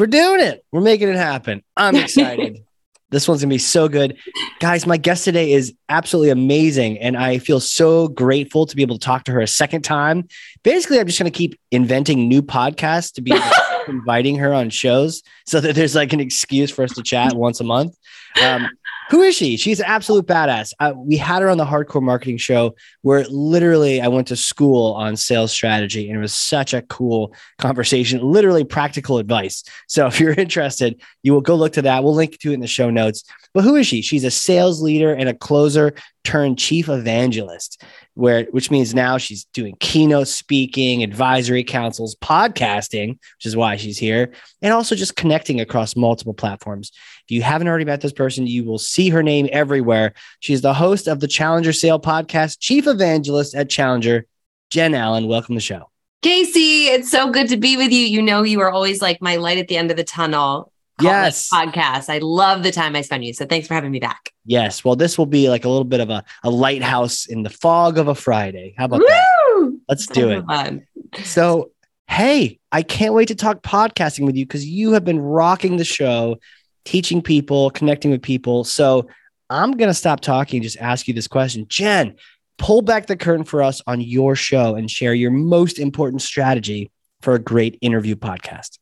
we're doing it. We're making it happen. I'm excited. this one's gonna be so good. Guys, my guest today is absolutely amazing. And I feel so grateful to be able to talk to her a second time. Basically, I'm just gonna keep inventing new podcasts to be inviting her on shows so that there's like an excuse for us to chat once a month. Um, who is she? She's an absolute badass. Uh, we had her on the Hardcore Marketing Show, where literally I went to school on sales strategy, and it was such a cool conversation. Literally practical advice. So if you're interested, you will go look to that. We'll link to it in the show notes. But who is she? She's a sales leader and a closer turned chief evangelist where which means now she's doing keynote speaking, advisory councils, podcasting, which is why she's here, and also just connecting across multiple platforms. If you haven't already met this person, you will see her name everywhere. She's the host of the Challenger Sale podcast, chief evangelist at Challenger, Jen Allen. Welcome to the show. Casey, it's so good to be with you. You know, you are always like my light at the end of the tunnel yes podcast. I love the time I spend you. So thanks for having me back. Yes. Well, this will be like a little bit of a, a lighthouse in the fog of a Friday. How about Woo! that? Let's do it. fun. So, hey, I can't wait to talk podcasting with you because you have been rocking the show, teaching people, connecting with people. So, I'm going to stop talking and just ask you this question. Jen, pull back the curtain for us on your show and share your most important strategy for a great interview podcast.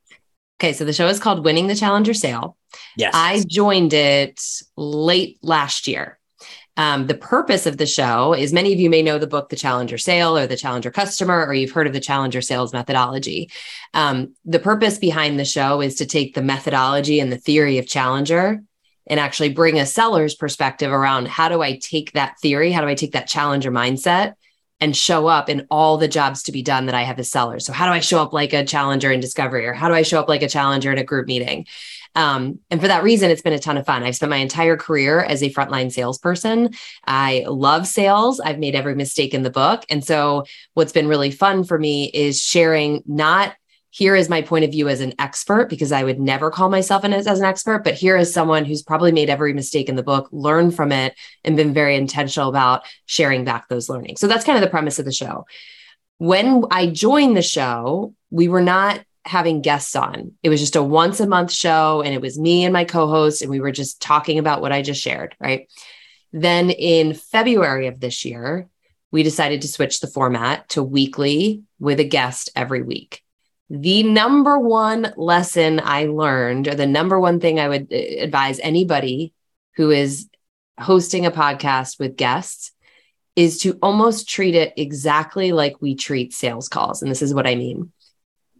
Okay, so the show is called Winning the Challenger Sale. Yes. I joined it late last year. Um, the purpose of the show is many of you may know the book, The Challenger Sale or The Challenger Customer, or you've heard of the Challenger Sales methodology. Um, the purpose behind the show is to take the methodology and the theory of Challenger and actually bring a seller's perspective around how do I take that theory? How do I take that Challenger mindset? And show up in all the jobs to be done that I have as sellers. So how do I show up like a challenger in discovery or how do I show up like a challenger in a group meeting? Um, and for that reason, it's been a ton of fun. I've spent my entire career as a frontline salesperson. I love sales. I've made every mistake in the book. And so what's been really fun for me is sharing not here is my point of view as an expert because I would never call myself an, as, as an expert, but here is someone who's probably made every mistake in the book, learned from it, and been very intentional about sharing back those learnings. So that's kind of the premise of the show. When I joined the show, we were not having guests on. It was just a once a month show, and it was me and my co host, and we were just talking about what I just shared, right? Then in February of this year, we decided to switch the format to weekly with a guest every week the number one lesson I learned, or the number one thing I would uh, advise anybody who is hosting a podcast with guests, is to almost treat it exactly like we treat sales calls. And this is what I mean.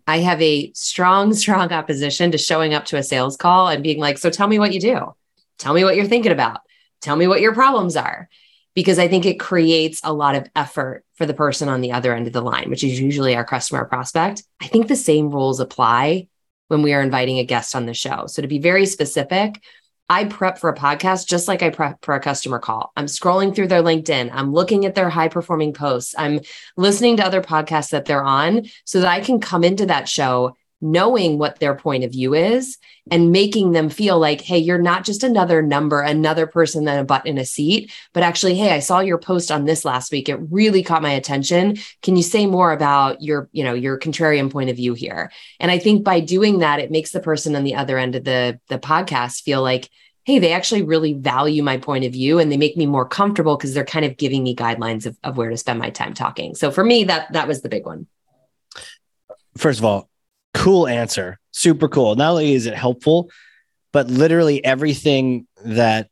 I have a strong, strong opposition to showing up to a sales call and being like, So tell me what you do. Tell me what you're thinking about. Tell me what your problems are because I think it creates a lot of effort for the person on the other end of the line, which is usually our customer prospect. I think the same rules apply when we are inviting a guest on the show. So, to be very specific, I prep for a podcast just like I prep for a customer call. I'm scrolling through their LinkedIn, I'm looking at their high performing posts, I'm listening to other podcasts that they're on so that I can come into that show knowing what their point of view is and making them feel like, hey, you're not just another number, another person than a butt in a seat, but actually, hey, I saw your post on this last week. It really caught my attention. Can you say more about your, you know, your contrarian point of view here? And I think by doing that, it makes the person on the other end of the, the podcast feel like, hey, they actually really value my point of view and they make me more comfortable because they're kind of giving me guidelines of, of where to spend my time talking. So for me, that that was the big one. First of all, cool answer. Super cool. Not only is it helpful, but literally everything that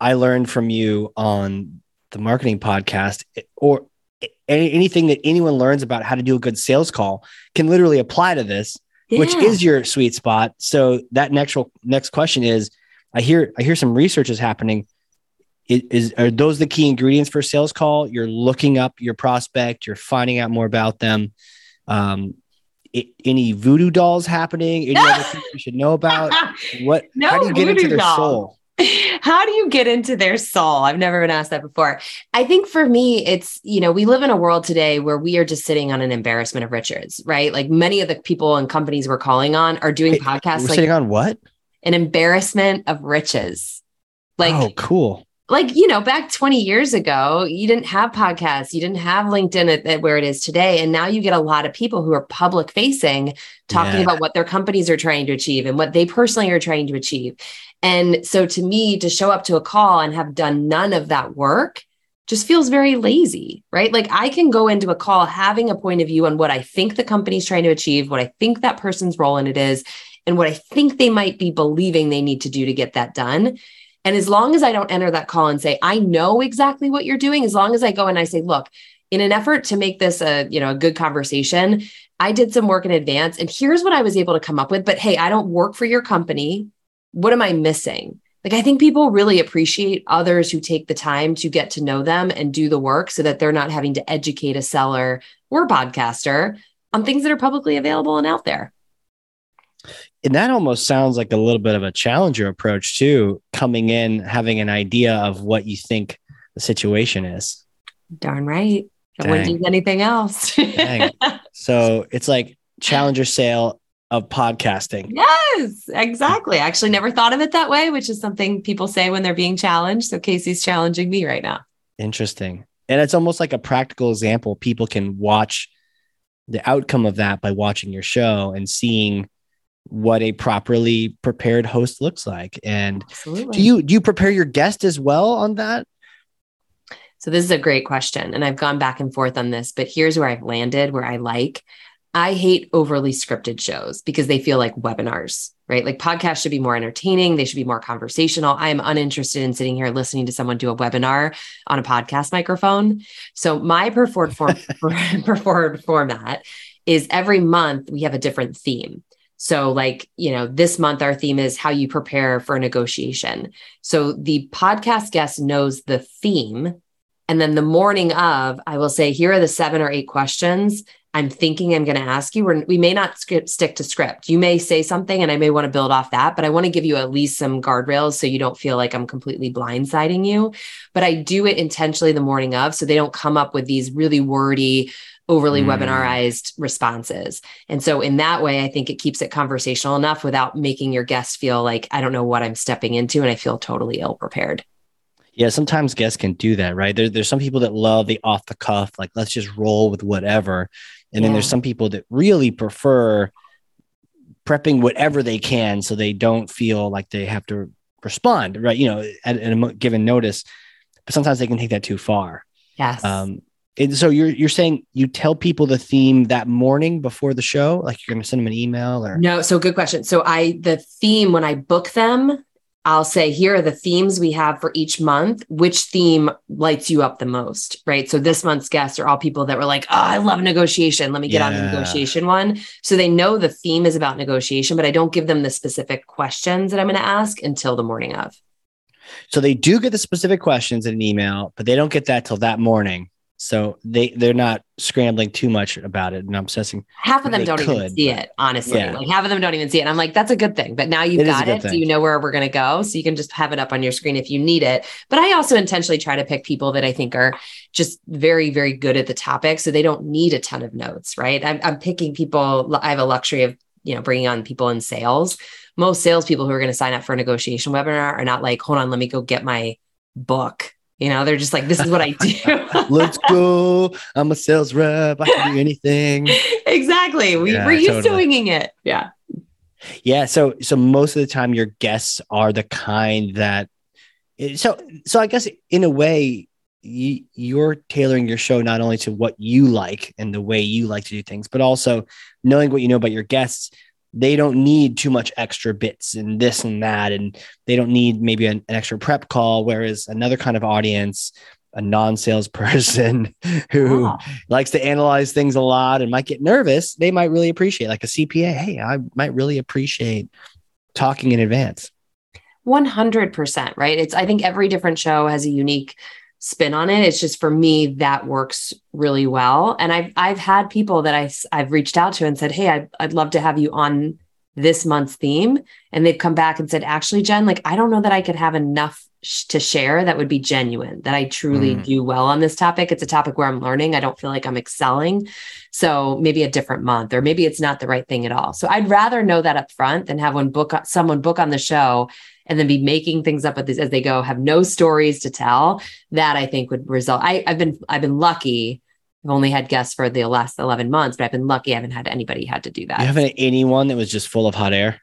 I learned from you on the marketing podcast or anything that anyone learns about how to do a good sales call can literally apply to this, yeah. which is your sweet spot. So that next next question is I hear I hear some research is happening. Is, are those the key ingredients for a sales call? You're looking up your prospect, you're finding out more about them. Um, I- any voodoo dolls happening? Any other things we should know about? What? No how do you get into their dolls. soul? How do you get into their soul? I've never been asked that before. I think for me, it's, you know, we live in a world today where we are just sitting on an embarrassment of riches, right? Like many of the people and companies we're calling on are doing podcasts We're like sitting on what? an embarrassment of riches. Like, oh, cool. Like you know back 20 years ago you didn't have podcasts you didn't have linkedin at, at where it is today and now you get a lot of people who are public facing talking Yeah. about what their companies are trying to achieve and what they personally are trying to achieve. And so to me to show up to a call and have done none of that work just feels very lazy right? Like i can go into a call having a point of view on what i think the company's trying to achieve what i think that person's role in it is and what i think they might be believing they need to do to get that done and as long as I don't enter that call and say, I know exactly what you're doing, as long as I go and I say, look, in an effort to make this a, you know, a good conversation, I did some work in advance and here's what I was able to come up with. But hey, I don't work for your company. What am I missing? Like, I think people really appreciate others who take the time to get to know them and do the work so that they're not having to educate a seller or podcaster on things that are publicly available and out there. And that almost sounds like a little bit of a challenger approach too, coming in, having an idea of what you think the situation is. Darn right. I wouldn't Dang. use anything else. Dang. So it's like challenger sale of podcasting. Yes, exactly. I actually never thought of it that way, which is something people say when they're being challenged. So Casey's challenging me right now. Interesting. And it's almost like a practical example. People can watch the outcome of that by watching your show and seeing what a properly prepared host looks like. And Absolutely. do you do you prepare your guest as well on that? So this is a great question. And I've gone back and forth on this, but here's where I've landed where I like. I hate overly scripted shows because they feel like webinars, right? Like podcasts should be more entertaining. They should be more conversational. I am uninterested in sitting here listening to someone do a webinar on a podcast microphone. So my preferred form, preferred format is every month we have a different theme. So, like, you know, this month our theme is how you prepare for a negotiation. So the podcast guest knows the theme. And then the morning of, I will say, here are the seven or eight questions I'm thinking I'm going to ask you. We're, we may not script, stick to script. You may say something and I may want to build off that, but I want to give you at least some guardrails so you don't feel like I'm completely blindsiding you. But I do it intentionally the morning of so they don't come up with these really wordy, overly Mm. webinarized responses. And so in that way, I think it keeps it conversational enough without making your guests feel like I don't know what I'm stepping into and I feel totally ill prepared. Yeah, sometimes guests can do that, right? There, there's some people that love the off the cuff, like let's just roll with whatever. And then there's some people that really prefer prepping whatever they can so they don't feel like they have to respond, right? You know, at, at a given notice. But sometimes they can take that too far. Yes. Um, and so you're you're saying you tell people the theme that morning before the show, like you're going to send them an email or No, so good question. So I the theme when I book them, I'll say here are the themes we have for each month. Which theme lights you up the most, right? So this month's guests are all people that were like, "Oh, I love negotiation. Let me get on the negotiation one." So they know the theme is about negotiation, but I don't give them the specific questions that I'm going to ask until the morning of. So they do get the specific questions in an email, but they don't get that till that morning. So they they're not scrambling too much about it and obsessing. Half of them don't even see but- it, honestly. Yeah. Like half of them don't even see it. And I'm like, that's a good thing. But now you've It got it. So you know where we're going to go. So you can just have it up on your screen if you need it. But I also intentionally try to pick people that I think are just very, very good at the topic. So they don't need a ton of notes, right? I'm, I'm picking people. I have a luxury of, you know, bringing on people in sales. Most salespeople who are going to sign up for a negotiation webinar are not like, hold on, let me go get my book. You know, they're just like, this is what I do. Let's go. I'm a sales rep. I can do anything. exactly. We, Yeah, we're used to totally. winging it. Yeah. Yeah. So so most of the time your guests are the kind that eh, so so I guess in a way you, you're tailoring your show not only to what you like and the way you like to do things, but also knowing what you know about your guests. They don't need too much extra bits and this and that, and they don't need maybe an, an extra prep call. Whereas another kind of audience, a non-salesperson who Yeah. likes to analyze things a lot and might get nervous, they might really appreciate like a CPA. Hey, I might really appreciate talking in advance. 100%, right? It's I think every different show has a unique spin on it. It's just for me that works really well. And I've I've had people that I I've reached out to and said, "Hey, I'd, I'd love to have you on this month's theme," and they've come back and said, "Actually, Jen, like I don't know that I could have enough sh- to share that would be genuine. That I truly mm. do well on this topic. It's a topic where I'm learning. I don't feel like I'm excelling. So maybe a different month, or maybe it's not the right thing at all. So I'd rather know that up front than have one book someone book on the show and then be making things up as they go, have no stories to tell, that I think would result. I, I've been I've been lucky. I've only had guests for the last 11 months, but I've been lucky. I haven't had anybody had to do that. You haven't anyone that was just full of hot air?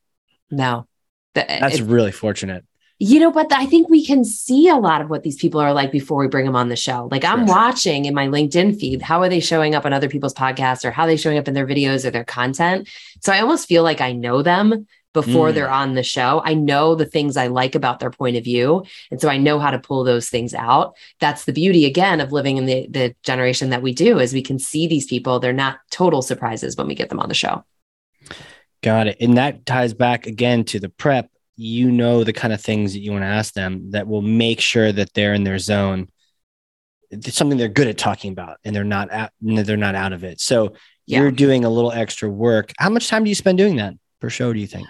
No. That's it, really fortunate. You know, but I think we can see a lot of what these people are like before we bring them on the show. Like I'm watching in my LinkedIn feed, how are they showing up on other people's podcasts or how are they showing up in their videos or their content? So I almost feel like I know them before mm. they're on the show. I know the things I like about their point of view. And so I know how to pull those things out. That's the beauty again of living in the, the generation that we do is we can see these people. They're not total surprises when we get them on the show. Got it. And that ties back again to the prep. You know the kind of things that you want to ask them that will make sure that they're in their zone. It's something they're good at talking about and they're not out, they're not out of it. So yeah. you're doing a little extra work. How much time do you spend doing that per show, do you think?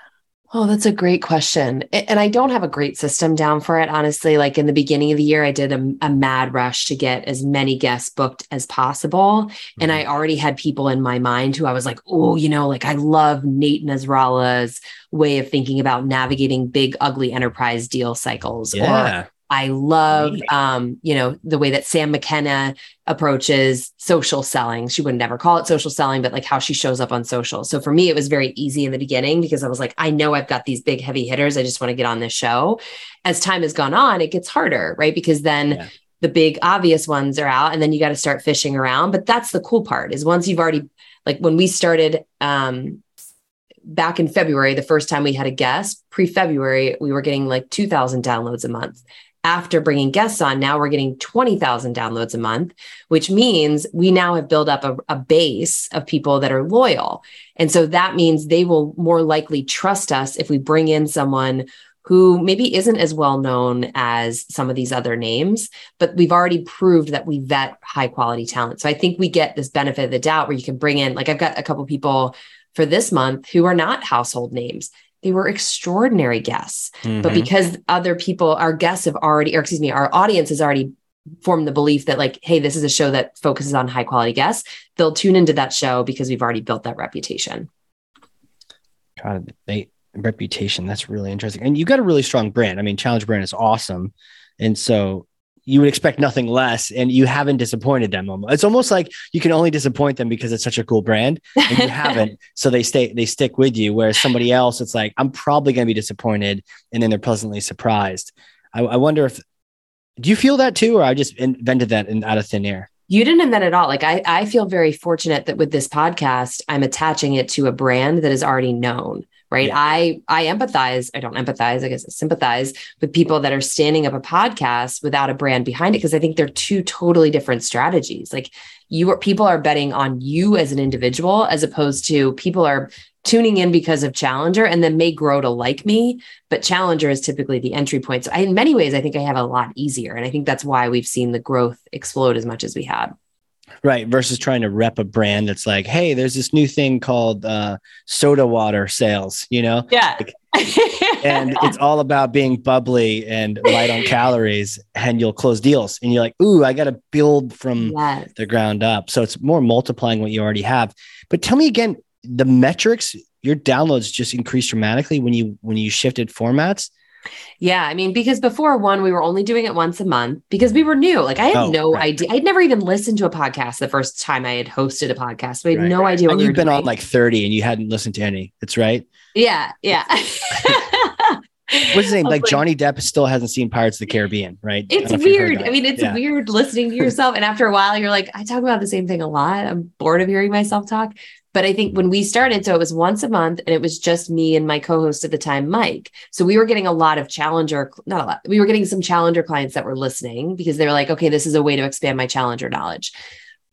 Oh, that's a great question. And I don't have a great system down for it, honestly. Like in the beginning of the year, I did a, a mad rush to get as many guests booked as possible. Mm-hmm. And I already had people in my mind who I was like, oh, you know, like I love Nate Nasralla's way of thinking about navigating big, ugly enterprise deal cycles. Yeah. Or I love, um, you know, the way that Sam McKenna approaches social selling. She would never call it social selling, but like how she shows up on social. So for me, it was very easy in the beginning because I was like, I know I've got these big heavy hitters. I just want to get on this show. As time has gone on, it gets harder, right? Because then yeah. the big obvious ones are out, and then you got to start fishing around. But that's the cool part is once you've already like when we started. Um, back in February, the first time we had a guest, pre February, we were getting like 2,000 downloads a month after bringing guests on, now we're getting 20,000 downloads a month, which means we now have built up a, a, base of people that are loyal. And so that means they will more likely trust us if we bring in someone who maybe isn't as well known as some of these other names, but we've already proved that we vet high quality talent. So I think we get this benefit of the doubt where you can bring in, like, I've got a couple people for this month who are not household names they were extraordinary guests. Mm-hmm. But because other people, our guests have already, or excuse me, our audience has already formed the belief that, like, hey, this is a show that focuses on high quality guests, they'll tune into that show because we've already built that reputation. God, they reputation. That's really interesting. And you got a really strong brand. I mean, Challenge brand is awesome. And so you would expect nothing less and you haven't disappointed them. It's almost like you can only disappoint them because it's such a cool brand and you haven't so they stay they stick with you whereas somebody else it's like i'm probably going to be disappointed and then they're pleasantly surprised. I, I, wonder if do you feel that too or i just invented that in, out of thin air? You didn't invent it all. Like I, I feel very fortunate that with this podcast i'm attaching it to a brand that is already known right? Yeah. i i empathize i don't empathize i guess I sympathize with people that are standing up a podcast without a brand behind it because i think they're two totally different strategies. Like you are people are betting on you as an individual as opposed to people are tuning in because of challenger and then may grow to like me but challenger is typically the entry point. So I, in many ways i think i have a lot easier and i think that's why we've seen the growth explode as much as we had Right. Versus trying to rep a brand that's like, hey, there's this new thing called uh, soda water sales, you know? Yeah. Like, and it's all about being bubbly and light on calories, and you'll close deals. And you're like, ooh, I got to build from yes. the ground up. So it's more multiplying what you already have. But tell me again, the metrics, your downloads just increased dramatically when you when you shifted formats. Yeah, I mean, because before one, we were only doing it once a month because we were new. Like I had oh, no right. idea. I'd never even listened to a podcast the first time I had hosted a podcast. We had right. no idea. and you've been doing. on like 30 and you hadn't listened to any. That's right. Yeah. Yeah. What's his name? Like, like Johnny Depp still hasn't seen Pirates of the Caribbean, right? It's weird. I mean, it's yeah. weird listening to yourself. And after a while, you're like, I talk about the same thing a lot. I'm bored of hearing myself talk. But I think when we started, so it was once a month and it was just me and my co-host at the time, Mike. So we were getting a lot of challenger, not a lot, we were getting some challenger clients that were listening because they were like, okay, this is a way to expand my challenger knowledge.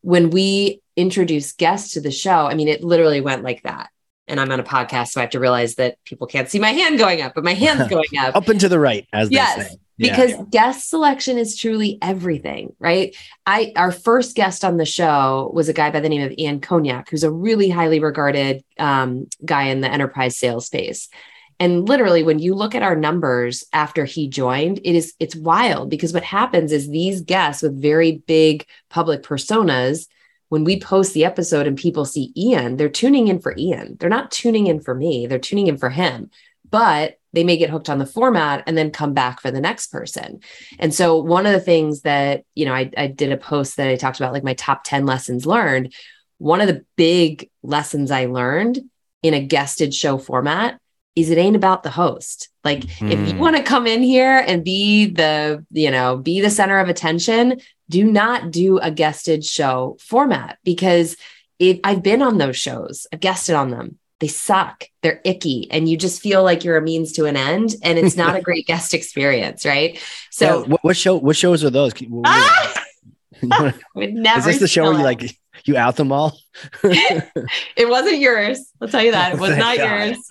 When we introduced guests to the show, I mean, it literally went like that. And I'm on a podcast, so I have to realize that people can't see my hand going up, but my hand's going up. up and to the right, as yes. Because yeah. guest selection is truly everything, right? I our first guest on the show was a guy by the name of Ian Koniak, who's a really highly regarded um, guy in the enterprise sales space. And literally, when you look at our numbers after he joined, it is it's wild because what happens is these guests with very big public personas, when we post the episode and people see Ian, they're tuning in for Ian. They're not tuning in for me. They're tuning in for him. But they may get hooked on the format and then come back for the next person. And so one of the things that, you know, I, I did a post that I talked about like my top 10 lessons learned. One of the big lessons I learned in a guested show format is it ain't about the host. Like mm. if you hmm. want to come in here and be the, you know, be the center of attention, do not do a guested show format because if I've been on those shows, I've guested on them they suck. They're icky and you just feel like you're a means to an end and it's not a great guest experience right? So yeah, what, what, show what shows are those? Ah! is this the show where you like you out them all? It wasn't yours. I'll tell you that. It was not God. yours.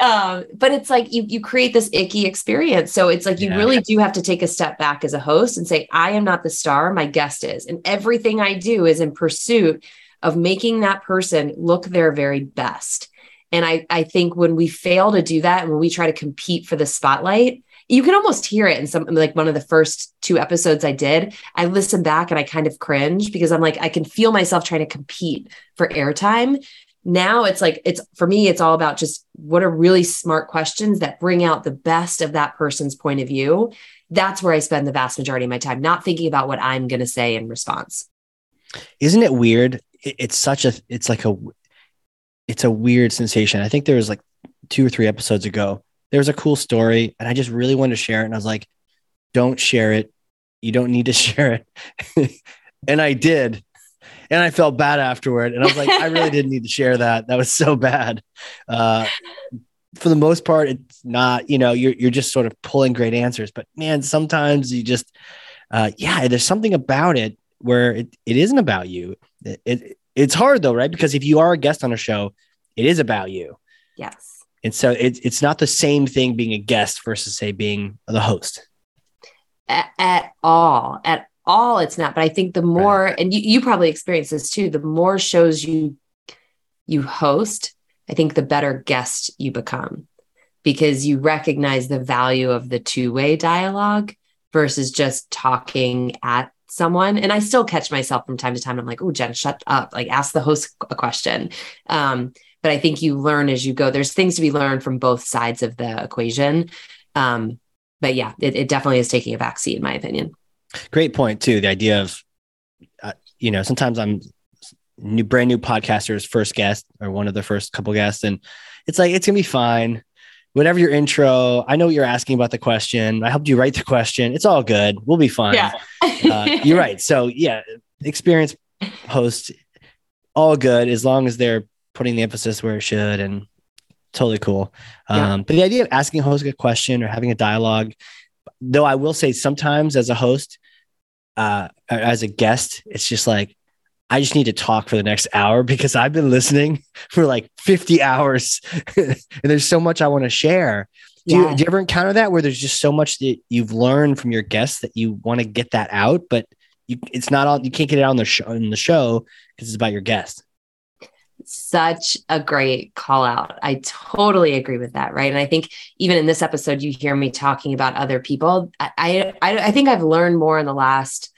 Um, but it's like you you create this icky experience. So it's like you yeah. really do have to take a step back as a host and say i am not the star. My guest is. And everything i do is in pursuit of making that person look their very best. And I, I think when we fail to do that and when we try to compete for the spotlight, you can almost hear it in some like one of the first two episodes I did. I listened back and I kind of cringe because I'm like, I can feel myself trying to compete for airtime. Now it's like, it's for me, it's all about just what are really smart questions that bring out the best of that person's point of view. That's where I spend the vast majority of my time, not thinking about what I'm going to say in response. Isn't it weird it, it's such a it's like a it's a weird sensation. I think there was like two or three episodes ago. There was a cool story, and I just really wanted to share it. And I was like, "Don't share it. You don't need to share it." and I did, and I felt bad afterward. And I was like, "I really didn't need to share that. That was so bad." Uh, for the most part, it's not. You know, you're you're just sort of pulling great answers, but man, sometimes you just, uh, yeah, there's something about it where it, it isn't about you. It, it, it's hard though, right? Because if you are a guest on a show, it is about you. Yes. And so it's it's not the same thing being a guest versus say being the host. At, at all, at all, it's not. But I think the more, right. and you, you probably experience this too, the more shows you you host, I think the better guest you become because you recognize the value of the two way dialogue versus just talking at someone and i still catch myself from time to time. I'm like oh jen shut up. Like ask the host a question. Um, but i think you learn as you go. There's things to be learned from both sides of the equation. Um, but yeah it, it, definitely is taking a backseat in my opinion. Great point too. The idea of uh, you know sometimes i'm new brand new podcasters first guest or one of the first couple guests and it's like it's gonna be fine whatever your intro, I know what you're asking about the question. I helped you write the question. It's all good. We'll be fine. Yeah. uh, you're right. So yeah, experience host, all good as long as they're putting the emphasis where it should and totally cool. Yeah. Um, but the idea of asking a host a question or having a dialogue, though I will say sometimes as a host, uh, as a guest, it's just like, I just need to talk for the next hour because I've been listening for like 50 hours and there's so much I want to share. Do, yeah. you, do you ever encounter that where there's just so much that you've learned from your guests that you want to get that out, but you, it's not all, you can't get it out on the show, in the show because it's about your guest. Such a great call out. I totally agree with that. Right. And I think even in this episode, you hear me talking about other people. I, I, I think I've learned more in the last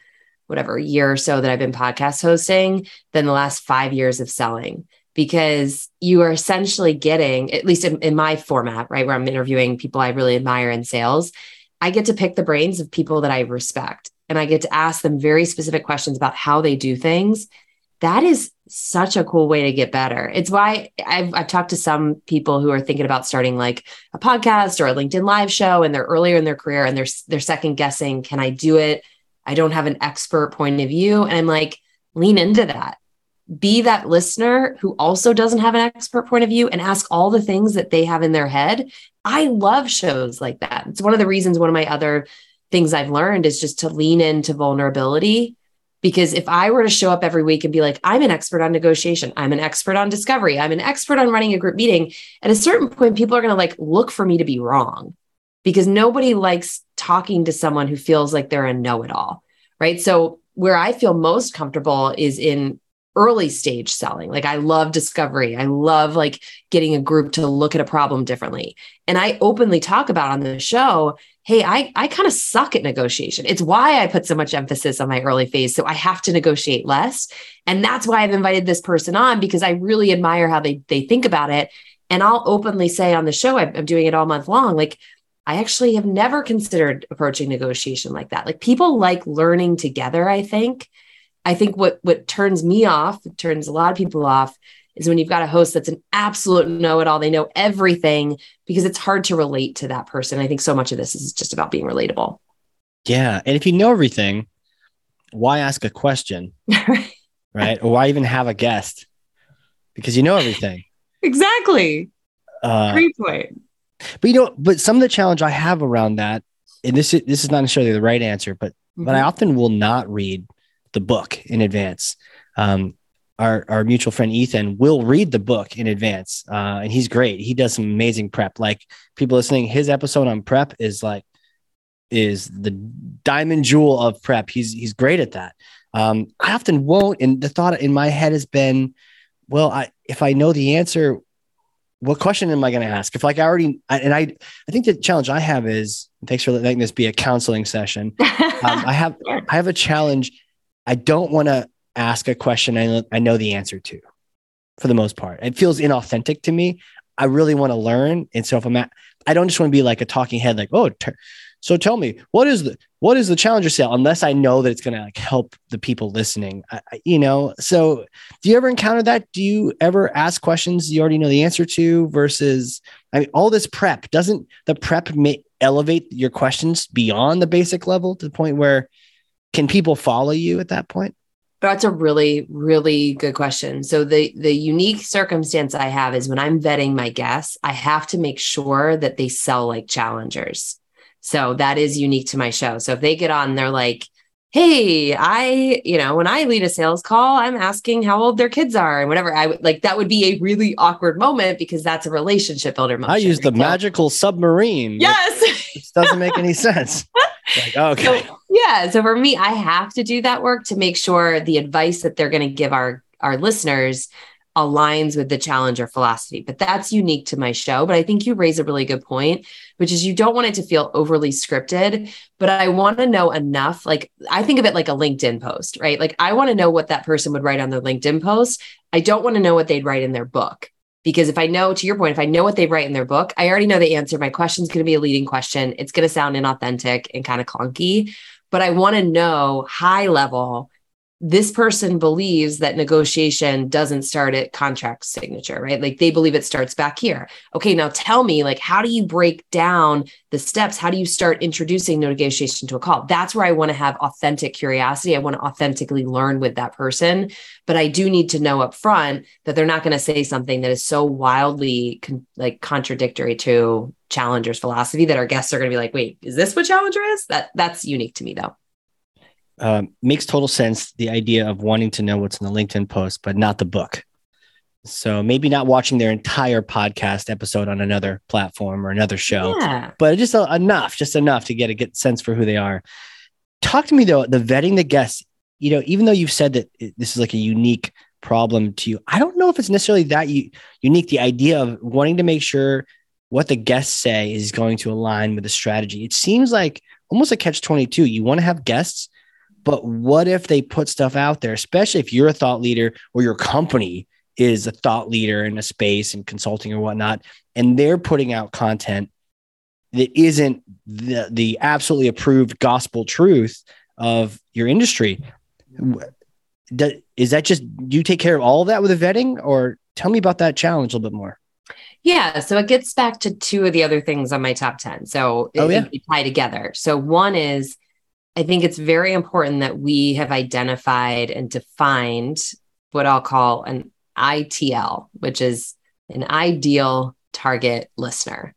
whatever year or so that I've been podcast hosting than the last five years of selling because you are essentially getting, at least in, in, my format, right, where I'm interviewing people I really admire in sales, I get to pick the brains of people that I respect and I get to ask them very specific questions about how they do things. That is such a cool way to get better. It's why I've, I've talked to some people who are thinking about starting like a podcast or a LinkedIn live show and they're earlier in their career and they're, they're second guessing, can I do it? I don't have an expert point of view. And I'm like, lean into that. Be that listener who also doesn't have an expert point of view and ask all the things that they have in their head. I love shows like that. It's one of the reasons, one of my other things I've learned is just to lean into vulnerability. Because if I were to show up every week and be like, I'm an expert on negotiation, I'm an expert on discovery, I'm an expert on running a group meeting, at a certain point, people are going to like look for me to be wrong. Because nobody likes talking to someone who feels like they're a know it all. Right. So, where I feel most comfortable is in early stage selling. Like I love discovery. I love like getting a group to look at a problem differently. And I openly talk about on the show, hey, I I kind of suck at negotiation. It's why I put so much emphasis on my early phase. So I have to negotiate less. And that's why I've invited this person on because I really admire how they they think about it. And I'll openly say on the show, I'm doing it all month long, like I actually have never considered approaching negotiation like that. Like people like learning together, I think. I think what what turns me off, turns a lot of people off, is when you've got a host that's an absolute know-it-all. They know everything because it's hard to relate to that person. I think so much of this is just about being relatable. Yeah. And if you know everything, why ask a question? right. Or why even have a guest? Because you know everything. Exactly. Uh, Great point. But you know, but some of the challenge I have around that, and this is this is not necessarily the right answer, but mm-hmm. but I often will not read the book in advance. Um, our, our mutual friend Ethan will read the book in advance, uh, and he's great. He does some amazing prep. Like people listening, his episode on prep is like is the diamond jewel of prep. He's he's great at that. Um, I often won't, and the thought in my head has been, well, I if I know the answer, what question am I going to ask? If like I already, and I, I think the challenge I have is, thanks for letting this be a counseling session. Um, I have, I have a challenge. I don't want to ask a question I, I know the answer to for the most part. It feels inauthentic to me. I really want to learn. And so if I'm at, I don't just want to be like a talking head, like, oh, t- so tell me what is the what is the challenger sale? Unless I know that it's going to like help the people listening, I, I, you know. So, do you ever encounter that? Do you ever ask questions you already know the answer to versus? I mean, all this prep doesn't the prep may elevate your questions beyond the basic level to the point where can people follow you at that point? That's a really, really good question. So the the unique circumstance I have is when I'm vetting my guests, I have to make sure that they sell like challengers. So that is unique to my show. So if they get on, they're like, hey, I, you know, when I lead a sales call, I'm asking how old their kids are and whatever. I would like that would be a really awkward moment because that's a relationship builder moment. I use the so, magical submarine. Yes. It doesn't make any sense. like, oh, okay. So, yeah. So for me, I have to do that work to make sure the advice that they're going to give our our listeners aligns with the challenger philosophy. But that's unique to my show. But I think you raise a really good point, which is you don't want it to feel overly scripted, but I want to know enough. Like I think of it like a LinkedIn post, right? Like I want to know what that person would write on their LinkedIn post. I don't want to know what they'd write in their book. Because if I know, to your point, if I know what they write in their book, I already know the answer. My question is going to be a leading question. It's going to sound inauthentic and kind of clunky, but I want to know high level this person believes that negotiation doesn't start at contract signature, right? Like they believe it starts back here. Okay, now tell me, like, how do you break down the steps? How do you start introducing negotiation to a call? That's where I want to have authentic curiosity. I want to authentically learn with that person, but I do need to know up front that they're not going to say something that is so wildly con- like contradictory to Challenger's philosophy that our guests are going to be like, "Wait, is this what Challenger is?" That that's unique to me, though uh, makes total sense. The idea of wanting to know what's in the LinkedIn post, but not the book. So maybe not watching their entire podcast episode on another platform or another show, yeah. but just uh, enough, just enough to get a good sense for who they are. Talk to me though, the vetting the guests. You know, even though you've said that this is like a unique problem to you, I don't know if it's necessarily that u- unique. The idea of wanting to make sure what the guests say is going to align with the strategy. It seems like almost a catch twenty two. You want to have guests but what if they put stuff out there, especially if you're a thought leader or your company is a thought leader in a space and consulting or whatnot, and they're putting out content that isn't the, the absolutely approved gospel truth of your industry. Is that just you take care of all of that with a vetting, or tell me about that challenge a little bit more? Yeah, so it gets back to two of the other things on my top 10. So oh, yeah. tie together. So one is I think it's very important that we have identified and defined what I'll call an ITL, which is an ideal target listener.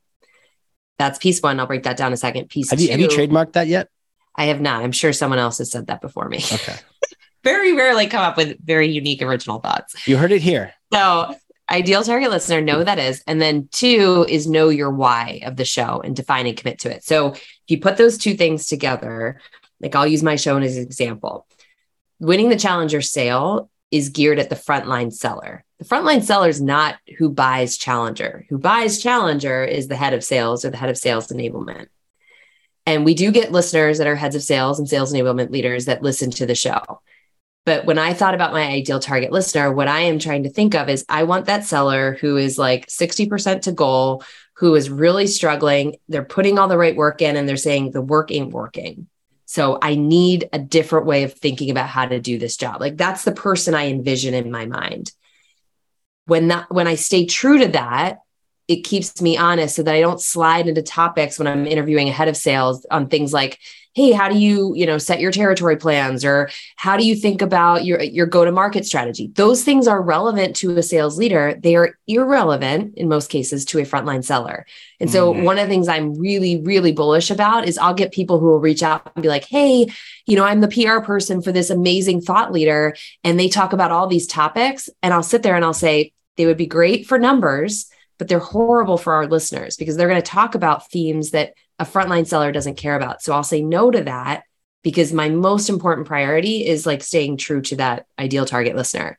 That's piece one. I'll break that down a second. Piece have you, two, have you trademarked that yet? I have not. I'm sure someone else has said that before me. Okay. very rarely come up with very unique original thoughts. You heard it here. So ideal target listener, know who that is. And then two is know your why of the show and define and commit to it. So if you put those two things together, like I'll use my show as an example. Winning the challenger sale is geared at the frontline seller. The frontline seller is not who buys challenger. Who buys challenger is the head of sales or the head of sales enablement. And we do get listeners that are heads of sales and sales enablement leaders that listen to the show. But when I thought about my ideal target listener, what I am trying to think of is I want that seller who is like 60% to goal, who is really struggling. They're putting all the right work in and they're saying the work ain't working. So I need a different way of thinking about how to do this job. Like that's the person I envision in my mind. When that when I stay true to that, it keeps me honest so that I don't slide into topics when I'm interviewing ahead of sales on things like, hey, how do you, you know, set your territory plans or how do you think about your your go-to-market strategy? Those things are relevant to a sales leader. They are irrelevant in most cases to a frontline seller. And so mm-hmm. one of the things I'm really, really bullish about is I'll get people who will reach out and be like, hey, you know, I'm the PR person for this amazing thought leader. And they talk about all these topics. And I'll sit there and I'll say, they would be great for numbers but they're horrible for our listeners because they're going to talk about themes that a frontline seller doesn't care about. So I'll say no to that because my most important priority is like staying true to that ideal target listener.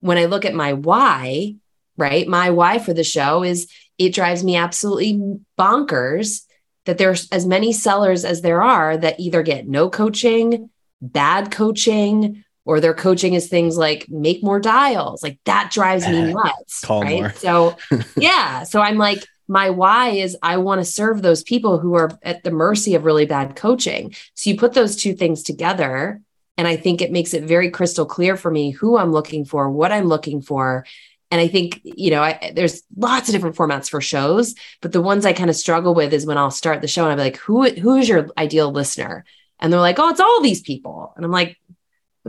When I look at my why, right? My why for the show is it drives me absolutely bonkers that there's as many sellers as there are that either get no coaching, bad coaching, or their coaching is things like make more dials. Like that drives me nuts. Call right? more. so yeah. So I'm like, my why is I want to serve those people who are at the mercy of really bad coaching. So you put those two things together. And I think it makes it very crystal clear for me who I'm looking for, what I'm looking for. And I think, you know, I, there's lots of different formats for shows, but the ones I kind of struggle with is when I'll start the show and I'm like, who, who is your ideal listener? And they're like, oh, it's all these people. And I'm like,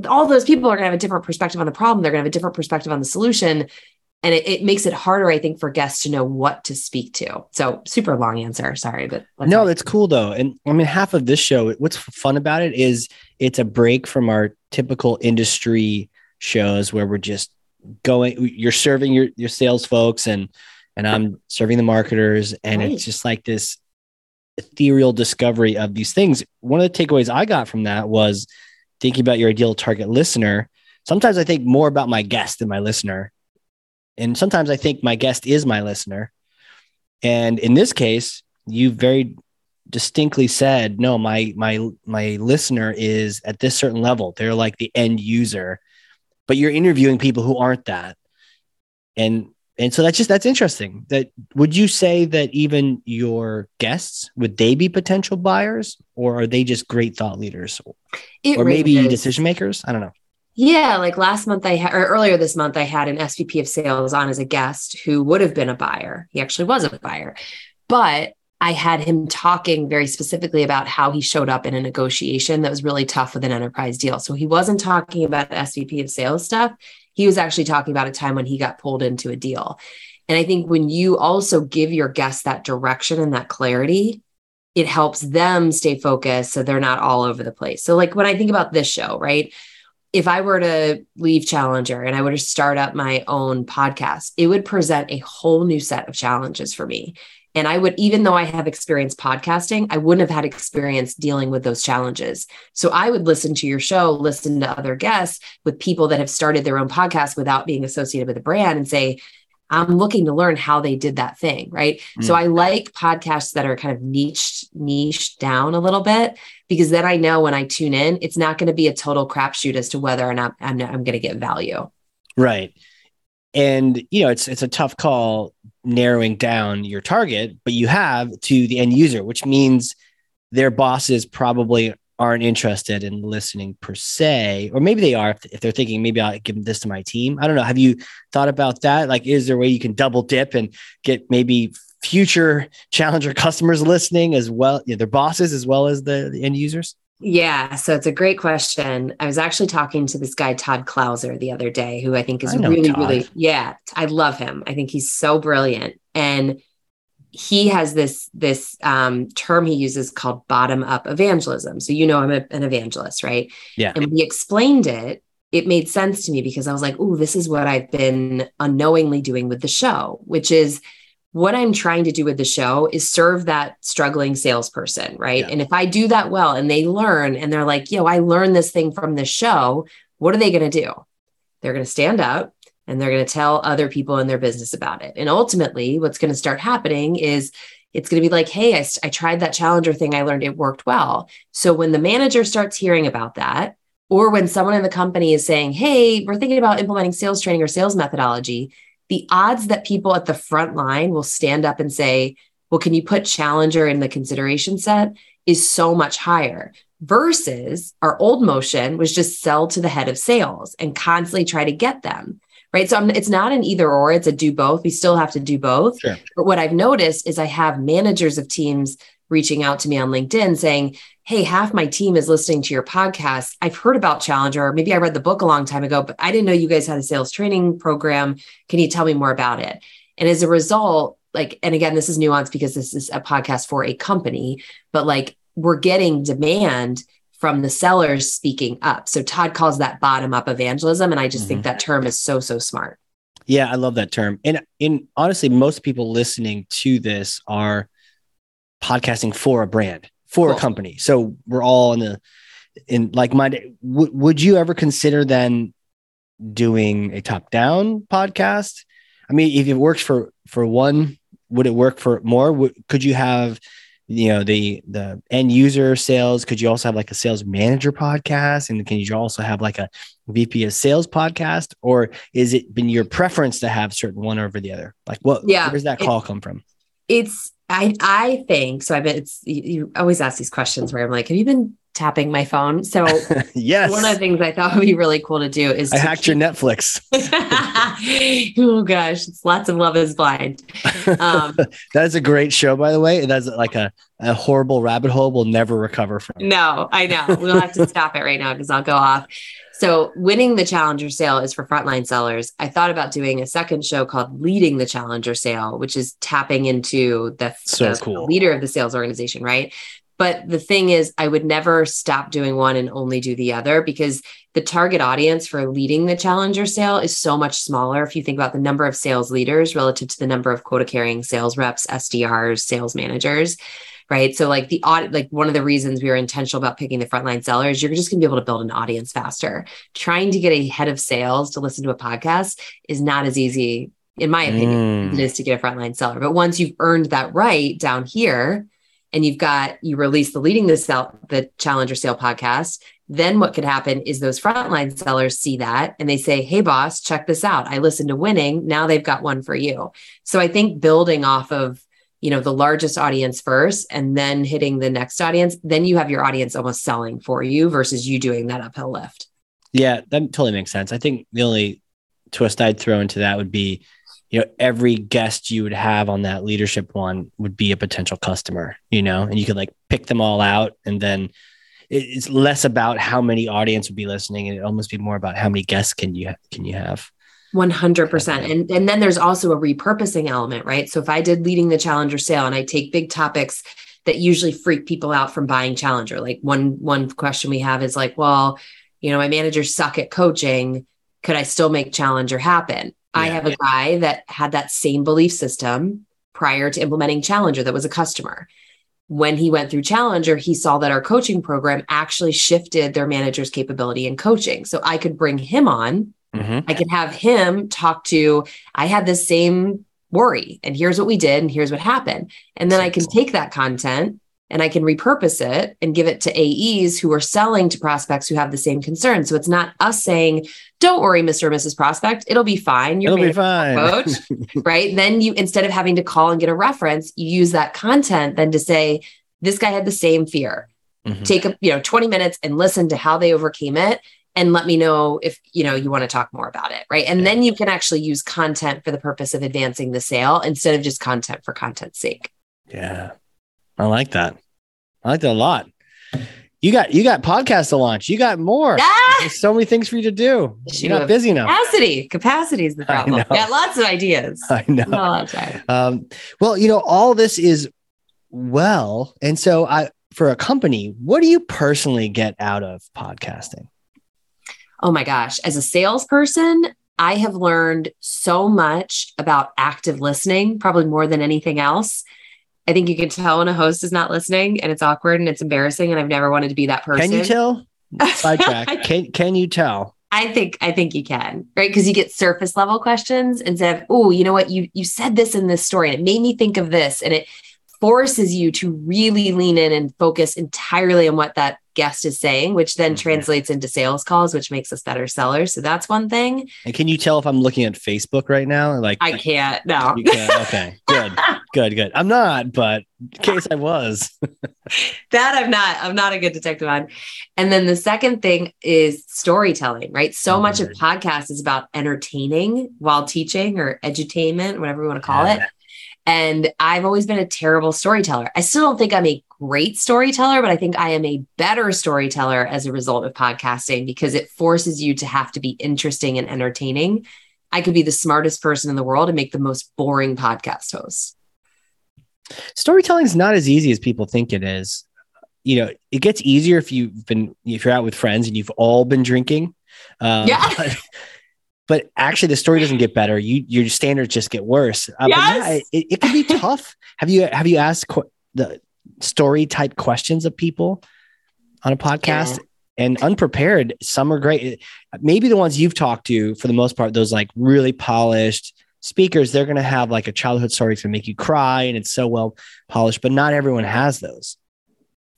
all those people are going to have a different perspective on the problem. They're going to have a different perspective on the solution. And it, it, makes it harder, I think, for guests to know what to speak to. So, super long answer. Sorry, but no, that's cool though. And I mean, half of this show, what's fun about it is it's a break from our typical industry shows where we're just going. You're serving your your sales folks, and and I'm serving the marketers, and right. it's just like this ethereal discovery of these things. One of the takeaways I got from that was thinking about your ideal target listener, sometimes I think more about my guest than my listener. And sometimes I think my guest is my listener. And in this case, you very distinctly said, no, my my my listener is at this certain level. They're like the end user. But you're interviewing people who aren't that. And and so that's just that's interesting. That would you say that even your guests would they be potential buyers or are they just great thought leaders it or maybe decision makers? I don't know. Yeah, like last month I had, or earlier this month, I had an SVP of sales on as a guest who would have been a buyer. He actually was a buyer, but I had him talking very specifically about how he showed up in a negotiation that was really tough with an enterprise deal. So he wasn't talking about the SVP of sales stuff. He was actually talking about a time when he got pulled into a deal. And I think when you also give your guests that direction and that clarity, it helps them stay focused so they're not all over the place. So, like when I think about this show, right? If I were to leave Challenger and I were to start up my own podcast, it would present a whole new set of challenges for me. And I would, even though I have experience podcasting, I wouldn't have had experience dealing with those challenges. So I would listen to your show, listen to other guests with people that have started their own podcast without being associated with a brand and say, I'm looking to learn how they did that thing. Right. Mm. So I like podcasts that are kind of niche, niche down a little bit because then I know when I tune in, it's not going to be a total crapshoot as to whether or not I'm, I'm going to get value. Right. And you know, it's it's a tough call narrowing down your target, but you have to the end user, which means their bosses probably aren't interested in listening per se, or maybe they are if, they're thinking maybe I'll give this to my team. I don't know. Have you thought about that? Like, is there a way you can double dip and get maybe future challenger customers listening as well, you know, their bosses as well as the, the end users? Yeah, so it's a great question. I was actually talking to this guy Todd Clouser the other day, who I think is I really, Todd. really yeah. I love him. I think he's so brilliant, and he has this this um, term he uses called bottom up evangelism. So you know I'm a, an evangelist, right? Yeah. And he explained it, it made sense to me because I was like, oh, this is what I've been unknowingly doing with the show, which is what I'm trying to do with the show is serve that struggling salesperson, right? Yeah. And if I do that well and they learn and they're like, yo, I learned this thing from the show, what are they going to do? They're going to stand up and they're going to tell other people in their business about it. And ultimately, what's going to start happening is it's going to be like, hey, I, I tried that challenger thing. I learned it worked well. So when the manager starts hearing about that, or when someone in the company is saying, hey, we're thinking about implementing sales training or sales methodology, the odds that people at the front line will stand up and say, well, can you put challenger in the consideration set is so much higher versus our old motion was just sell to the head of sales and constantly try to get them right? So I'm, it's not an either or, it's a do both. We still have to do both. Sure. But what I've noticed is I have managers of teams reaching out to me on LinkedIn saying, Hey, half my team is listening to your podcast. I've heard about Challenger. Maybe I read the book a long time ago, but I didn't know you guys had a sales training program. Can you tell me more about it? And as a result, like, and again, this is nuanced because this is a podcast for a company, but like we're getting demand from the sellers speaking up. So Todd calls that bottom up evangelism. And I just mm-hmm. think that term is so, so smart. Yeah, I love that term. And in honestly, most people listening to this are podcasting for a brand, for cool. a company. So we're all in the in like minded. W- would you ever consider then doing a top down podcast? I mean, if it works for for one, would it work for more? Would, could you have you know the the end user sales. Could you also have like a sales manager podcast? And can you also have like a vp of sales podcast? Or is it been your preference to have certain one over the other? Like what yeah where's that call it, come from? It's i i think so i bet it's you, you always ask these questions where i'm like have you been tapping my phone. So yes, one of the things I thought would be really cool to do is I hacked keep... your Netflix. oh gosh, it's lots of Love Is Blind. Um, that is a great show, by the way. That's like a, a horrible rabbit hole we'll never recover from. No, I know. We'll have to stop it right now because I'll go off. So, winning the challenger sale is for frontline sellers. I thought about doing a second show called Leading the Challenger Sale, which is tapping into the, so the cool. leader of the sales organization, right? But the thing is, I would never stop doing one and only do the other because the target audience for leading the challenger sale is so much smaller. If you think about the number of sales leaders relative to the number of quota carrying sales reps, SDRs, sales managers, right? So, like the audit, like one of the reasons we were intentional about picking the frontline sellers, you're just going to be able to build an audience faster. Trying to get a head of sales to listen to a podcast is not as easy, in my opinion, mm. as it is to get a frontline seller. But once you've earned that right down here, and you've got you release the leading the sell the challenger sale podcast then what could happen is those frontline sellers see that and they say hey boss check this out. I listened to winning. Now they've got one for you. So i think building off of you know the largest audience first and then hitting the next audience then you have your audience almost selling for you versus you doing that uphill lift. Yeah that totally makes sense. I think the only twist i'd throw into that would be you know every guest you would have on that leadership one would be a potential customer you know and you could like pick them all out. And then it's less about how many audience would be listening and it almost be more about how many guests can you can you have. 100% and and then there's also a repurposing element right? So if i did leading the challenger sale and i take big topics that usually freak people out from buying challenger like one one question we have is like well you know my managers suck at coaching. Could i still make challenger happen yeah. I have a guy that had that same belief system prior to implementing Challenger that was a customer. When he went through Challenger, he saw that our coaching program actually shifted their manager's capability in coaching. So I could bring him on. Mm-hmm. I could have him talk to, I had this same worry, and here's what we did, and here's what happened. And then I can take that content and I can repurpose it and give it to AEs who are selling to prospects who have the same concern. So it's not us saying, "Don't worry, Mr. or Mrs. Prospect, it'll be fine. You're it'll be fine." Coach, right? Then you instead of having to call and get a reference, you use that content then to say, "This guy had the same fear." Mm-hmm. Take a you know 20 minutes and listen to how they overcame it and let me know if you know you want to talk more about it right and yeah. then you can actually use content for the purpose of advancing the sale instead of just content for content's sake yeah I like that. I like that a lot. You got you got podcasts to launch. You got more. Ah! There's so many things for you to do. You're not busy enough. Capacity. Capacity is the problem. Got lots of ideas. I know. Um, well, you know, all this is well. And so I for a company, what do you personally get out of podcasting? Oh my gosh. As a salesperson, I have learned so much about active listening, probably more than anything else. I think you can tell when a host is not listening and it's awkward and it's embarrassing. And I've never wanted to be that person. Can you tell? Sidetrack. can can you tell? I think I think you can, right? Because you get surface level questions instead of, oh, you know what, you you said this in this story and it made me think of this, and it forces you to really lean in and focus entirely on what that guest is saying, which then mm-hmm. translates into sales calls, which makes us better sellers. So that's one thing. And can you tell if I'm looking at Facebook right now? Like I can't. No. Okay. Good. good. Good. I'm not, but in case I was. that I'm not. I'm not a good detective on. And then the second thing is storytelling, right? So mm-hmm. much of podcast is about entertaining while teaching or edutainment, whatever you want to call yeah. it. And I've always been a terrible storyteller. I still don't think I'm a great storyteller, but I think I am a better storyteller as a result of podcasting because it forces you to have to be interesting and entertaining. I could be the smartest person in the world and make the most boring podcast host. Storytelling is not as easy as people think it is. You know, it gets easier if you've been if you're out with friends and you've all been drinking. Um, yeah. But, actually the story doesn't get better. You your standards just get worse. Uh, yes. yeah, it, it can be tough. Have you have you asked qu- the story type questions of people on a podcast? Yeah. And unprepared, some are great. Maybe the ones you've talked to, for the most part, those like really polished speakers, they're going to have like a childhood story to make you cry, and it's so well polished. But not everyone has those.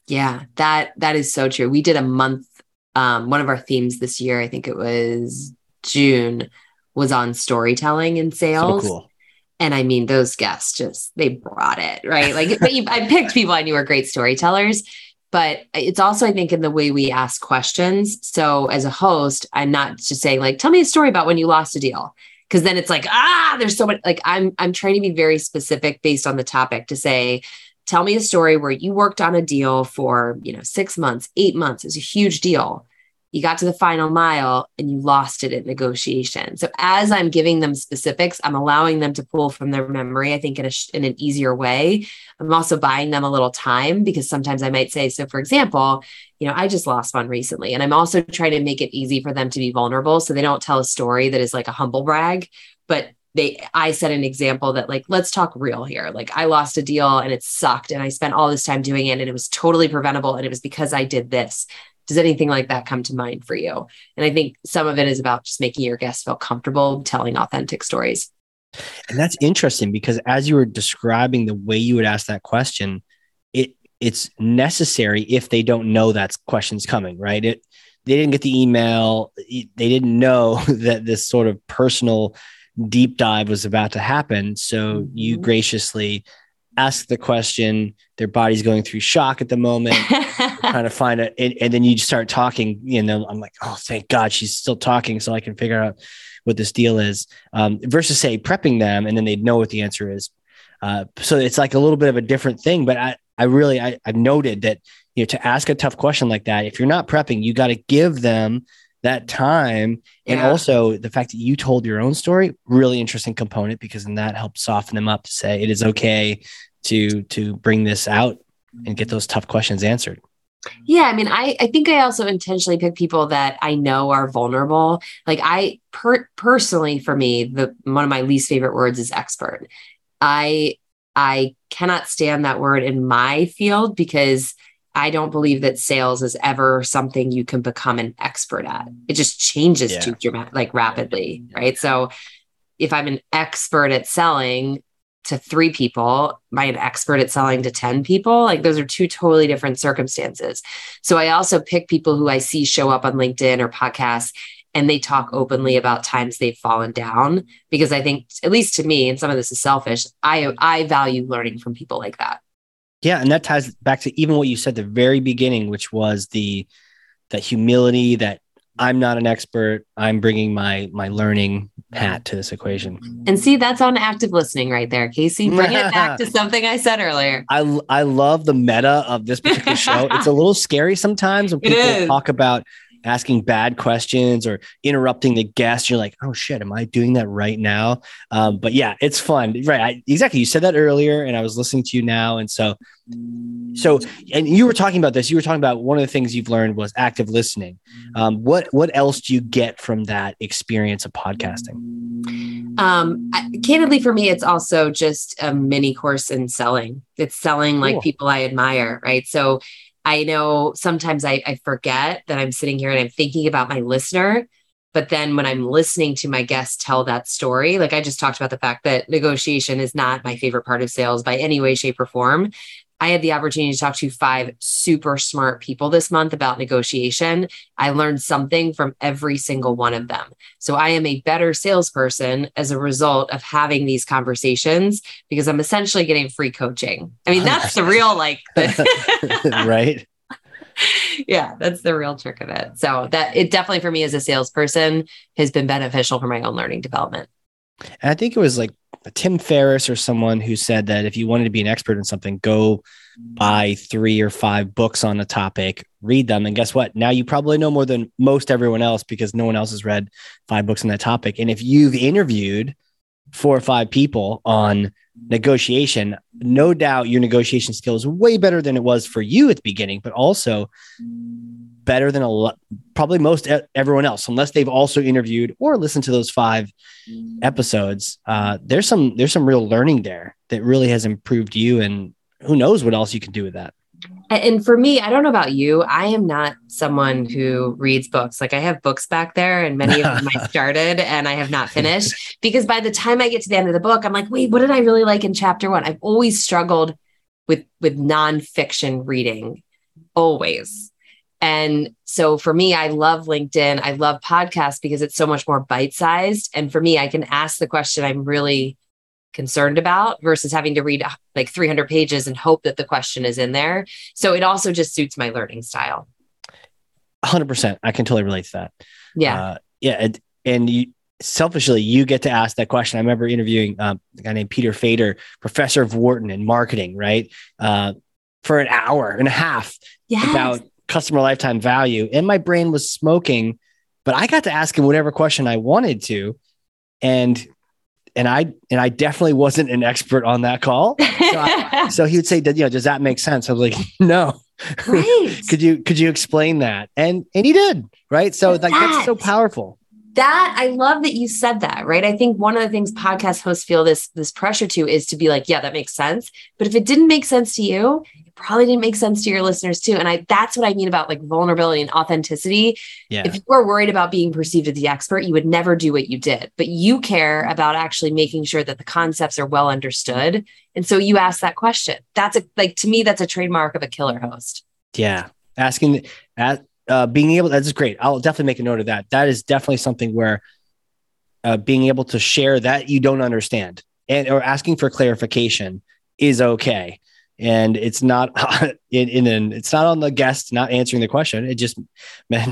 Yeah, that that is so true. We did a month. Um, one of our themes this year, I think it was June was on storytelling and sales. So cool. And I mean, those guests just they brought it, right? Like I picked people I knew were great storytellers, but it's also, I think, in the way we ask questions. So as a host, I'm not just saying, like, tell me a story about when you lost a deal. Cause then it's like, ah, there's so much like I'm I'm trying to be very specific based on the topic to say, tell me a story where you worked on a deal for, you know, six months, eight months. It's a huge deal you got to the final mile and you lost it at negotiation. So as I'm giving them specifics, I'm allowing them to pull from their memory, I think in, a, in an easier way. I'm also buying them a little time because sometimes I might say, so for example, you know, I just lost one recently. And I'm also trying to make it easy for them to be vulnerable. So they don't tell a story that is like a humble brag, but they I set an example that like let's talk real here. Like I lost a deal and it sucked and I spent all this time doing it and it was totally preventable and it was because I did this. Does anything like that come to mind for you? And I think some of it is about just making your guests feel comfortable telling authentic stories. And that's interesting because as you were describing the way you would ask that question, it it's necessary if they don't know that question's coming, right? It they didn't get the email, they didn't know that this sort of personal deep dive was about to happen. So mm-hmm. you graciously ask the question their body's going through shock at the moment trying to find it. And, and, then you start talking you know i'm like oh thank god she's still talking so i can figure out what this deal is um, versus say prepping them and then they'd know what the answer is. Uh, so it's like a little bit of a different thing but i i really I, i've noted that you know to ask a tough question like that if you're not prepping you got to give them that time and also the fact that you told your own story really interesting component because then that helps soften them up to say it is okay to to bring this out and get those tough questions answered yeah i mean i i think i also intentionally pick people that i know are vulnerable like i per- personally for me the one of my least favorite words is expert i i cannot stand that word in my field because I don't believe that sales is ever something you can become an expert at. It just changes yeah. too dramatic, like rapidly, right? So if I'm an expert at selling to three people, by an expert at selling to 10 people? Like those are two totally different circumstances. So I also pick people who I see show up on LinkedIn or podcasts and they talk openly about times they've fallen down because I think at least to me and some of this is selfish, I I value learning from people like that. Yeah, and that ties back to even what you said the very beginning, which was the that humility that I'm not an expert. I'm bringing my my learning hat to this equation. And see, that's on active listening right there, Casey. Bring it back to something I said earlier. I I love the meta of this particular show. It's a little scary sometimes when people talk about asking bad questions or interrupting the guest. You're like, oh shit, am I doing that right now? Um, but yeah, it's fun. Right. I, exactly. You said that earlier and I was listening to you now. And so, so, and you were talking about this, you were talking about one of the things you've learned was active listening. Um, what, what else do you get from that experience of podcasting? Um, I, candidly for me, it's also just a mini course in selling. It's selling like cool. people I admire. Right. So I know sometimes I, I forget that I'm sitting here and I'm thinking about my listener. But then when I'm listening to my guests tell that story, like I just talked about the fact that negotiation is not my favorite part of sales by any way, shape, or form. I had the opportunity to talk to five super smart people this month about negotiation. I learned something from every single one of them. So I am a better salesperson as a result of having these conversations because I'm essentially getting free coaching. I mean, that's the real like, right? yeah, that's the real trick of it. So that it definitely for me as a salesperson has been beneficial for my own learning development. And I think it was like Tim Ferriss or someone who said that if you wanted to be an expert in something, go buy three or five books on a topic, read them, and guess what? Now you probably know more than most everyone else because no one else has read five books on that topic. And if you've interviewed four or five people on negotiation, no doubt your negotiation skill is way better than it was for you at the beginning, but also better than a lot, probably most everyone else, unless they've also interviewed or listened to those five episodes. Uh, there's some there's some real learning there that really has improved you, and who knows what else you can do with that. And for me, I don't know about you. I am not someone who reads books. Like I have books back there, and many of them I started and I have not finished because by the time I get to the end of the book, I'm like, wait, what did I really like in chapter one? I've always struggled with with nonfiction reading, always. And so for me, I love LinkedIn. I love podcasts because it's so much more bite sized. And for me, I can ask the question I'm really concerned about versus having to read like 300 pages and hope that the question is in there. So it also just suits my learning style. 100%. I can totally relate to that. Yeah. Uh, yeah. And, and you, selfishly, you get to ask that question. I remember interviewing um, a guy named Peter Fader, professor of Wharton in marketing, right? Uh, for an hour and a half yes. about customer lifetime value. And my brain was smoking, but I got to ask him whatever question I wanted to. And and I and I definitely wasn't an expert on that call. So, I, so he would say, you know, does that make sense? I was like, no. Right. could you could you explain that? And and he did, right? So like that's so powerful that I love that you said that, right? I think one of the things podcast hosts feel this this pressure to is to be like, yeah, that makes sense. But if it didn't make sense to you, probably didn't make sense to your listeners too. And I that's what I mean about like vulnerability and authenticity. Yeah. If you were worried about being perceived as the expert, you would never do what you did. But you care about actually making sure that the concepts are well understood. And so you ask that question. That's a like to me, that's a trademark of a killer host. Yeah. Asking at uh, being able that's great. I'll definitely make a note of that. That is definitely something where uh, being able to share that you don't understand and or asking for clarification is okay. And it's not in, in it's not on the guest not answering the question. It just man,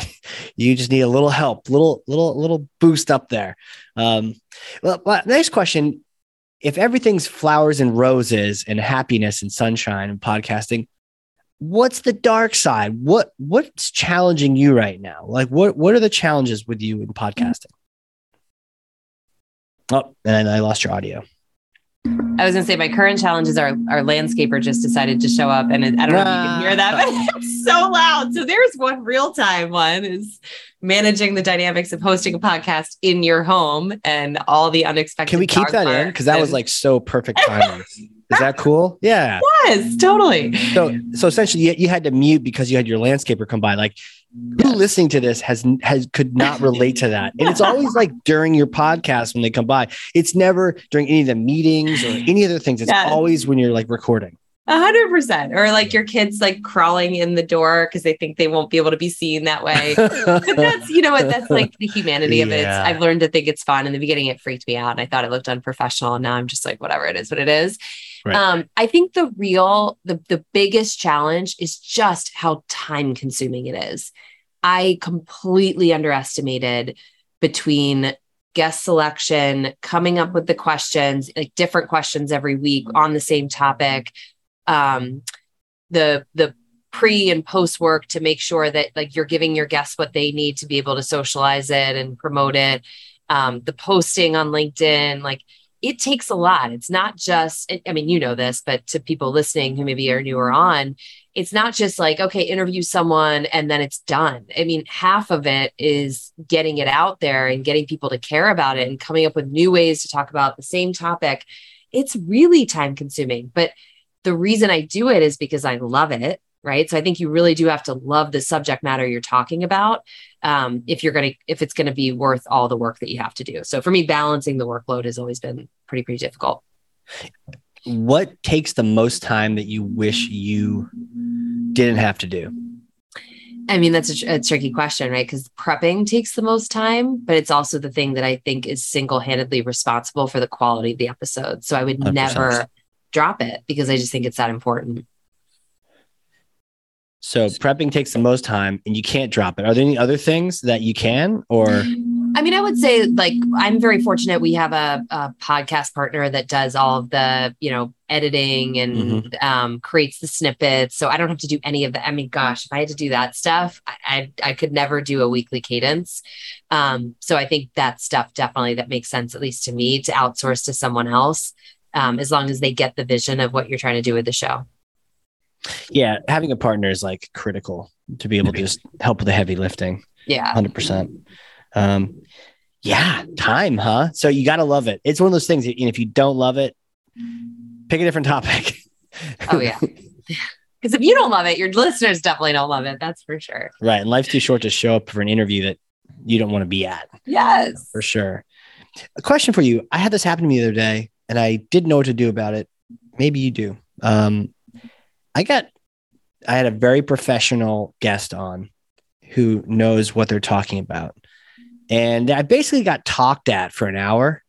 you just need a little help, little little little boost up there. Um, well, next question: If everything's flowers and roses and happiness and sunshine and podcasting, what's the dark side? What what's challenging you right now? Like what what are the challenges with you in podcasting? Oh, and I lost your audio. I was gonna say my current challenge is our our landscaper just decided to show up, and it, I don't know if you can hear that, but ah. it's so loud. So there's one real time one is managing the dynamics of hosting a podcast in your home and all the unexpected. Can we keep that in? Because that and... was like so perfect timing. Is that cool? Yeah. It was totally. So, so essentially, you, you had to mute because you had your landscaper come by. Like, who listening to this has has could not relate to that, and it's always like during your podcast when they come by. It's never during any of the meetings or any other things. It's always when you're like recording. A hundred percent. Or like your kids like crawling in the door because they think they won't be able to be seen that way. but that's you know what that's like the humanity of yeah. it. I've learned to think it's fun. In the beginning, it freaked me out, and I thought it looked unprofessional. And now I'm just like, whatever it is, what it is. Right. Um, I think the real, the the biggest challenge is just how time consuming it is. I completely underestimated between guest selection, coming up with the questions, like different questions every week on the same topic um, the the pre and post work to make sure that like you're giving your guests what they need to be able to socialize it and promote it. Um, the posting on LinkedIn, like it takes a lot. It's not just, I mean, you know this, but to people listening who maybe are newer on, it's not just like, okay, interview someone and then it's done. I mean, half of it is getting it out there and getting people to care about it and coming up with new ways to talk about the same topic. It's really time consuming. But the reason I do it is because I love it right so i think you really do have to love the subject matter you're talking about um, if you're going to if it's going to be worth all the work that you have to do so for me balancing the workload has always been pretty pretty difficult what takes the most time that you wish you didn't have to do I mean, that's a, a tricky question, right? Because prepping takes the most time, but it's also the thing that I think is single handedly responsible for the quality of the episode. So I would 100%. never drop it because I just think it's that important. So prepping takes the most time and you can't drop it. Are there any other things that you can or I mean, I would say like I'm very fortunate we have a, a podcast partner that does all of the, you know, editing and mm-hmm. um, creates the snippets. So I don't have to do any of that. I mean, gosh, if I had to do that stuff, I, I, I could never do a weekly cadence. Um, so I think that stuff definitely that makes sense, at least to me, to outsource to someone else, um, as long as they get the vision of what you're trying to do with the show yeah, having a partner is like critical to be able to just help with the heavy lifting. Yeah. 100%. Um, yeah, time, huh? So you got to love it. It's one of those things, that, if you don't love it, pick a different topic. oh, yeah. Because if you don't love it, your listeners definitely don't love it. That's for sure. Right. And life's too short to show up for an interview that you don't want to be at. Yes. For sure. A question for you. I had this happen to me the other day and I didn't know what to do about it. Maybe you do. Um, I got, I had a very professional guest on who knows what they're talking about. And I basically got talked at for an hour.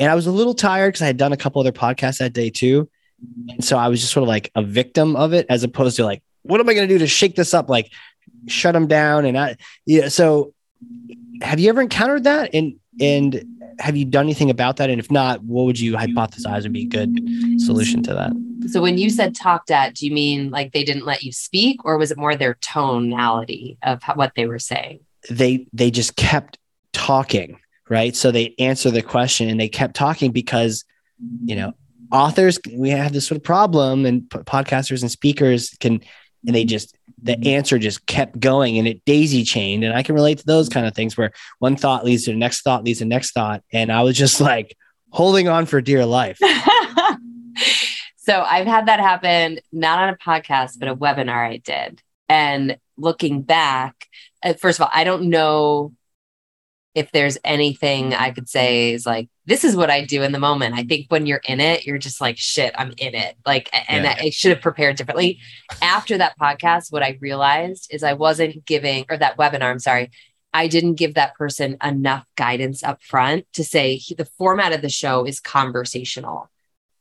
And I was a little tired because I had done a couple other podcasts that day too. And so I was just sort of like a victim of it as opposed to like, what am I going to do to shake this up? Like, shut them down. And I, yeah. So have you ever encountered that? And, and mm-hmm. have you done anything about that? And if not, what would you hypothesize would be a good solution to that? So when you said talked at, do you mean like they didn't let you speak, or was it more their tonality of what they were saying? They they just kept talking, right? So they answer the question and they kept talking because, you know, authors we have this sort of problem, and podcasters and speakers can, and they just the answer just kept going and it daisy chained, and I can relate to those kind of things where one thought leads to the next thought leads to the next thought, and I was just like holding on for dear life. So I've had that happen, not on a podcast, but a webinar I did. And looking back, uh, first of all, I don't know if there's anything mm-hmm. I could say is like, this is what I do in the moment. I think when you're in it, you're just like, shit, I'm in it. Like, and yeah. I, I should have prepared differently. After that podcast, what I realized is I wasn't giving, or that webinar, I'm sorry, I didn't give that person enough guidance up front to say the format of the show is conversational.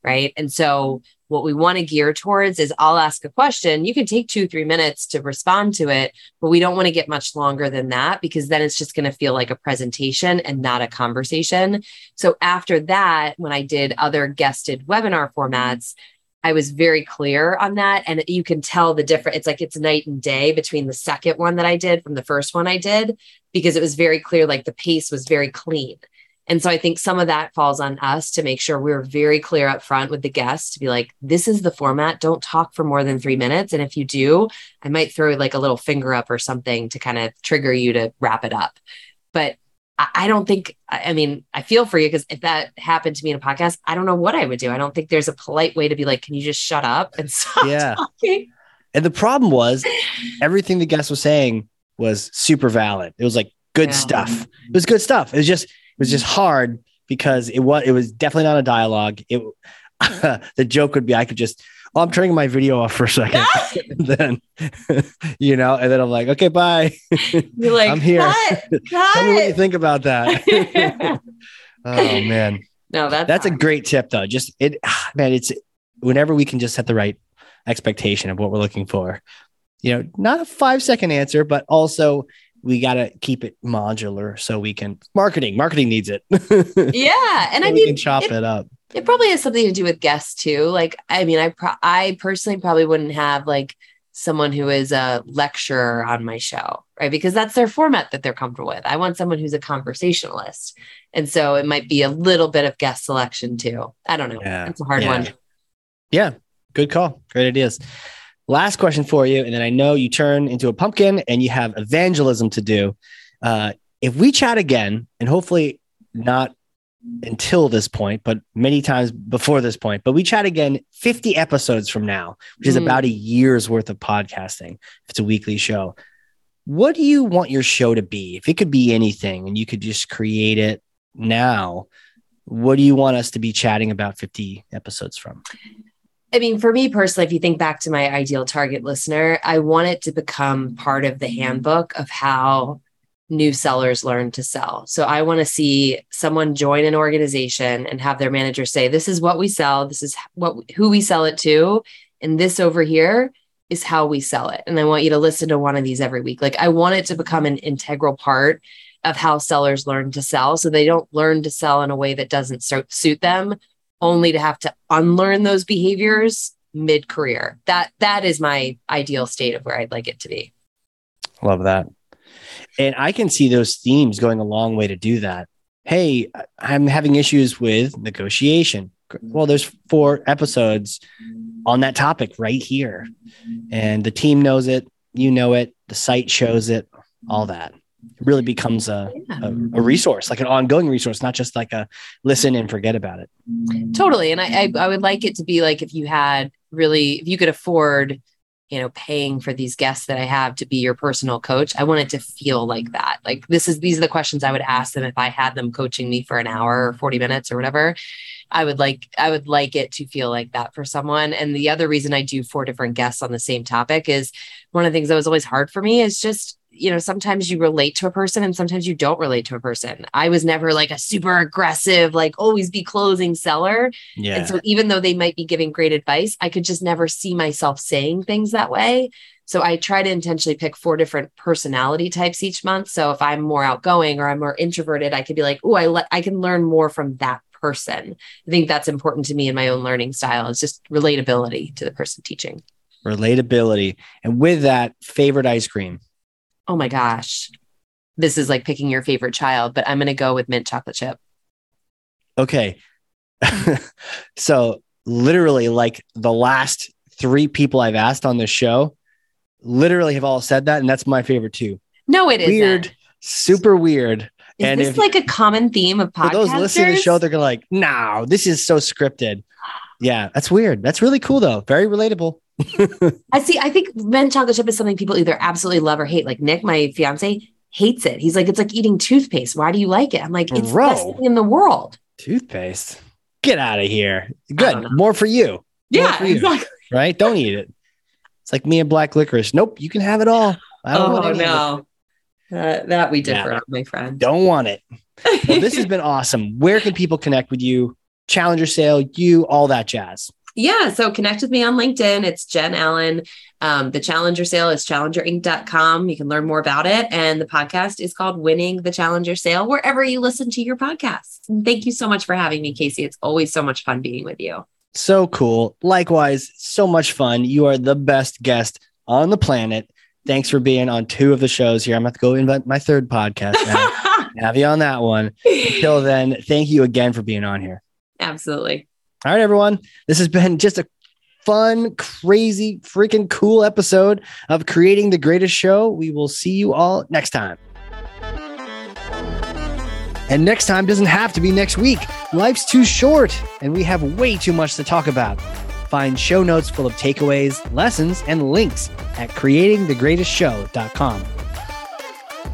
Right. And so what we want to gear towards is I'll ask a question. You can take two, three minutes to respond to it, but we don't want to get much longer than that because then it's just going to feel like a presentation and not a conversation. So after that, when I did other guested webinar formats, I was very clear on that. And you can tell the difference. It's like it's night and day between the second one that I did from the first one I did, because it was very clear, like the pace was very clean. And so I think some of that falls on us to make sure we're very clear up front with the guests to be like, this is the format. Don't talk for more than three minutes. And if you do, I might throw like a little finger up or something to kind of trigger you to wrap it up. But I don't think, I mean, I feel for you because if that happened to me in a podcast, I don't know what I would do. I don't think there's a polite way to be like, can you just shut up and stop yeah. talking? And the problem was everything the guest was saying was super valid. It was like good yeah. stuff. It was good stuff. It was just, was just hard because it was it was definitely not a dialogue. It the joke would be I could just oh I'm turning my video off for a second, then you know, and then I'm like okay bye. You're like I'm here. Cut, cut. Tell me what you think about that. oh man, no that's that's hard. a great tip though. Just it ah, man, it's whenever we can just set the right expectation of what we're looking for. You know, not a five second answer, but also we got to keep it modular so we can marketing marketing needs it yeah and so i mean chop it, it, up it probably has something to do with guests too like i mean i pro- i personally probably wouldn't have like someone who is a lecturer on my show, right? Because that's their format that they're comfortable with. I want someone who's a conversationalist. And so it might be a little bit of guest selection too. I don't know. Yeah. It's a hard Yeah. one. Yeah, good call. Great ideas. Last question for you, and then I know you turn into a pumpkin and you have evangelism to do. Uh, if we chat again, and hopefully not until this point, but many times before this point, but we chat again 50 episodes from now, which is Mm. about a year's worth of podcasting. If it's a weekly show, what do you want your show to be? If it could be anything and you could just create it now, what do you want us to be chatting about 50 episodes from? I mean, for me personally, if you think back to my ideal target listener, I want it to become part of the handbook of how new sellers learn to sell. So I want to see someone join an organization and have their manager say, "This is what we sell. This is what who we sell it to, and this over here is how we sell it." And I want you to listen to one of these every week. Like I want it to become an integral part of how sellers learn to sell, so they don't learn to sell in a way that doesn't suit them, only to have to unlearn those behaviors mid-career. That that is my ideal state of where I'd like it to be. Love that. And I can see those themes going a long way to do that. Hey, I'm having issues with negotiation. Well, there's four episodes on that topic right here. And the team knows it, you know it, the site shows it, all that. Really becomes a, a, a resource, like an ongoing resource, not just like a listen and forget about it. Totally. And I, I I would like it to be like if you had really if you could afford, you know, paying for these guests that I have to be your personal coach, I want it to feel like that. Like this is these are the questions I would ask them if I had them coaching me for an hour or 40 minutes or whatever. I would like I would like it to feel like that for someone. And the other reason I do four different guests on the same topic is one of the things that was always hard for me is just you know sometimes you relate to a person and sometimes you don't relate to a person. I was never like a super aggressive like always be closing seller. Yeah. And so even though they might be giving great advice, I could just never see myself saying things that way. So I try to intentionally pick four different personality types each month. So if I'm more outgoing or I'm more introverted, I could be like, oh, I let I can learn more from that person. I think that's important to me in my own learning style. It's just relatability to the person teaching. Relatability. And with that, favorite ice cream. Oh my gosh. This is like picking your favorite child, but I'm going to go with mint chocolate chip. Okay. so literally like the last three people I've asked on this show literally have all said that. And that's my favorite too. No, it isn't. Weird, super weird. Is and this if- like a common theme of podcasters? For those listening to the show, they're gonna like, no, this is so scripted. Yeah, that's weird. That's really cool though. Very relatable. I see. I think mint chocolate chip is something people either absolutely love or hate. Like Nick, my fiance, hates it. He's like, it's like eating toothpaste. Why do you like it? I'm like, it's the best thing in the world. Toothpaste. Get out of here. Good. More for you, Yeah, for you. exactly. right? Don't eat it. It's like me and black licorice. Nope, you can have it all. I don't want Oh no, uh, that we differ Yeah. on, my friend. Don't want it. Well, this has been awesome. Where can people connect with you? Challenger sale, you, all that jazz. Yeah. So connect with me on LinkedIn. It's Jen Allen. Um, the Challenger sale is challengerinc.com. You can learn more about it. And the podcast is called Winning the Challenger Sale, wherever you listen to your podcasts. And thank you so much for having me, Casey. It's always so much fun being with you. So cool. Likewise, so much fun. You are the best guest on the planet. Thanks for being on two of the shows here. I'm going to to go invent my third podcast now. have you on that one. Until then, thank you again for being on here. Absolutely. All right, everyone. This has been just a fun, crazy, freaking cool episode of Creating the Greatest Show. We will see you all next time. And next time doesn't have to be next week. Life's too short, and we have way too much to talk about. Find show notes full of takeaways, lessons, and links at creatingthegreatestshow.com.